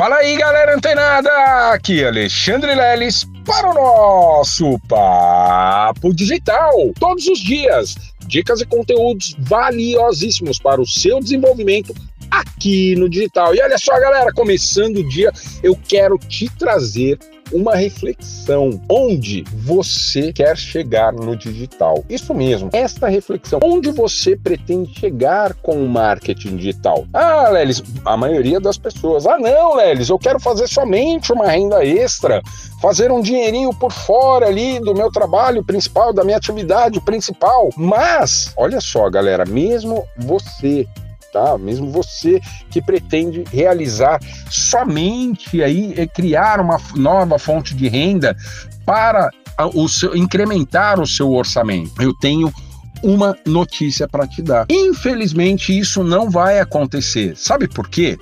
Fala aí, galera antenada! Aqui é Alexandre Leles para o nosso Papo Digital. Todos os dias, dicas e conteúdos valiosíssimos para o seu desenvolvimento aqui no digital. E olha só, galera, começando o dia, eu quero te trazer uma reflexão onde você quer chegar no digital. Isso mesmo, esta reflexão, onde você pretende chegar com o marketing digital. Ah, Lelis, a maioria das pessoas, ah não, Lelis, eu quero fazer somente uma renda extra, fazer um dinheirinho por fora ali do meu trabalho principal, da minha atividade principal. Mas, olha só, galera, mesmo você tá? Mesmo você que pretende realizar somente aí é criar uma nova fonte de renda para o seu, incrementar o seu orçamento. Eu tenho uma notícia para te dar. Infelizmente, isso não vai acontecer. Sabe por quê?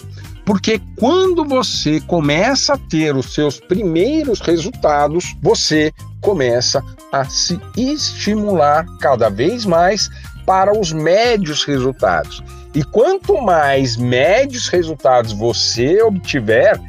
Porque quando você começa a ter os seus primeiros resultados, você começa a se estimular cada vez mais para os médios resultados. E quanto mais médios resultados você obtiver,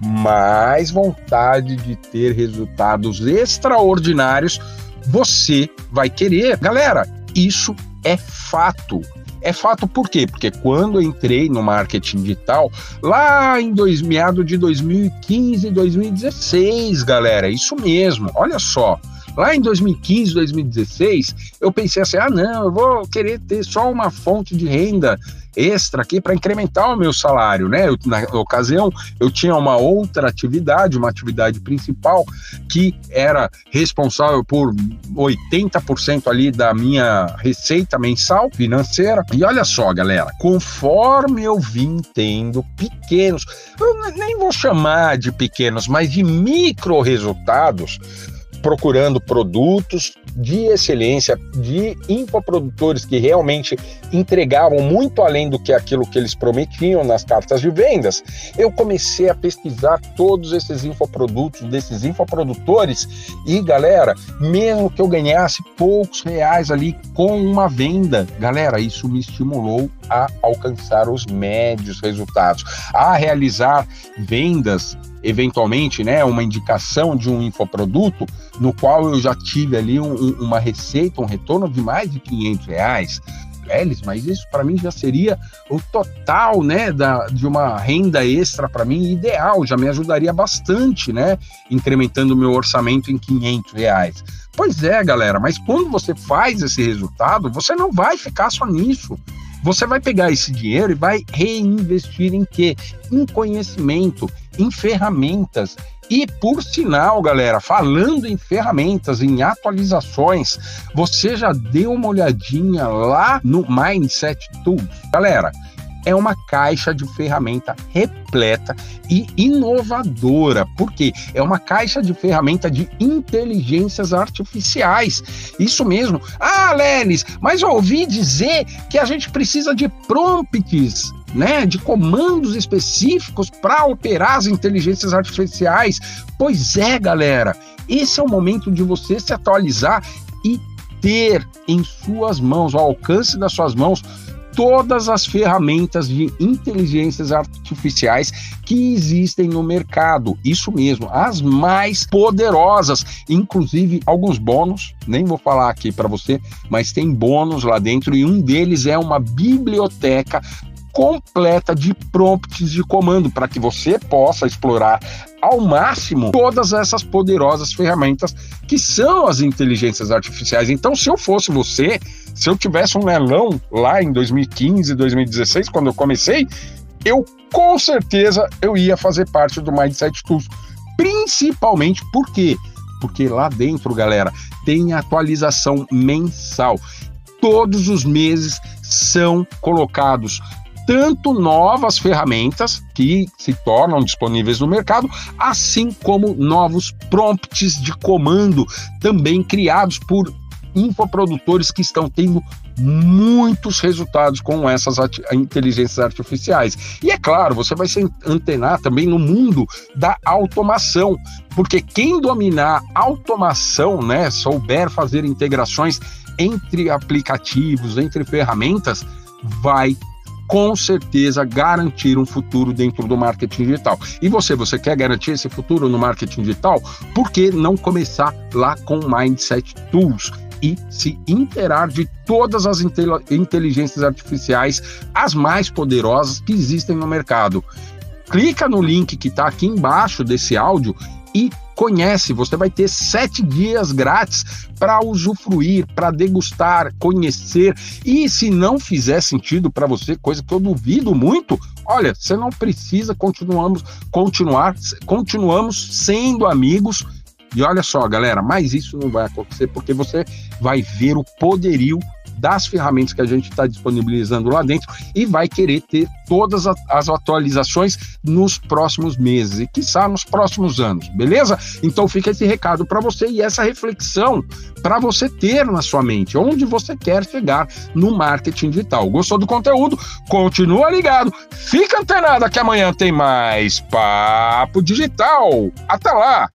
mais vontade de ter resultados extraordinários você vai querer. Galera, isso é fato. É fato por quê? Porque quando entrei no marketing digital, lá em dois, meado de 2015, 2016, galera, isso mesmo, olha só. Lá em 2015, 2016, eu pensei assim: ah, não, eu vou querer ter só uma fonte de renda extra aqui para incrementar o meu salário, né? Eu, na ocasião, eu tinha uma outra atividade, uma atividade principal, que era responsável por 80% ali da minha receita mensal financeira. E olha só, galera, conforme eu vim tendo pequenos, eu nem vou chamar de pequenos, mas de micro resultados, procurando produtos de excelência, de infoprodutores que realmente entregavam muito além do que aquilo que eles prometiam nas cartas de vendas, eu comecei a pesquisar todos esses infoprodutos desses infoprodutores e, galera, mesmo que eu ganhasse poucos reais ali com uma venda, galera, isso me estimulou a alcançar os médios resultados, a realizar vendas eventualmente, né, uma indicação de um infoproduto, no qual eu já tive ali um, um, uma receita, um retorno de mais de 500 reais. Eles, mas isso para mim já seria o total, né, da, de uma renda extra para mim ideal, já me ajudaria bastante, né, incrementando o meu orçamento em 500 reais. Pois é, galera, mas quando você faz esse resultado, você não vai ficar só nisso. Você vai pegar esse dinheiro e vai reinvestir em quê? Em conhecimento, em ferramentas. E por sinal, galera, falando em ferramentas, em atualizações, você já deu uma olhadinha lá no Mindset Tools? Galera, é uma caixa de ferramenta repleta e inovadora, porque é uma caixa de ferramenta de inteligências artificiais. Isso mesmo. Ah, Lelis, mas eu ouvi dizer que a gente precisa de prompts né, de comandos específicos para operar as inteligências artificiais. Pois é, galera, esse é o momento de você se atualizar e ter em suas mãos, ao alcance das suas mãos, todas as ferramentas de inteligências artificiais que existem no mercado. Isso mesmo, as mais poderosas, inclusive alguns bônus, nem vou falar aqui para você, mas tem bônus lá dentro e um deles é uma biblioteca completa de prompts de comando para que você possa explorar ao máximo todas essas poderosas ferramentas que são as inteligências artificiais. Então, se eu fosse você, se eu tivesse um leilão lá em 2015, 2016, quando eu comecei, eu com certeza eu ia fazer parte do Mindset Tools. Principalmente por quê? Porque lá dentro, galera, tem atualização mensal. Todos os meses são colocados tanto novas ferramentas que se tornam disponíveis no mercado, assim como novos prompts de comando também criados por infoprodutores que estão tendo muitos resultados com essas inteligências artificiais. E é claro, você vai se antenar também no mundo da automação, porque quem dominar automação, né, souber fazer integrações entre aplicativos, entre ferramentas, vai com certeza garantir um futuro dentro do marketing digital. E você, você quer garantir esse futuro no marketing digital? Por que não começar lá com Mindset Tools? e se interar de todas as inteligências artificiais, as mais poderosas que existem no mercado. Clica no link que está aqui embaixo desse áudio e conhece. Você vai ter sete dias grátis para usufruir, para degustar, conhecer. E se não fizer sentido para você, coisa que eu duvido muito, olha, você não precisa continuamos continuar continuamos sendo amigos e olha só, galera, mas isso não vai acontecer porque você vai ver o poderio das ferramentas que a gente está disponibilizando lá dentro e vai querer ter todas as atualizações nos próximos meses e, quiçá, nos próximos anos, beleza? Então fica esse recado para você e essa reflexão para você ter na sua mente onde você quer chegar no marketing digital. Gostou do conteúdo? Continua ligado, fica antenado que amanhã tem mais Papo Digital. Até lá!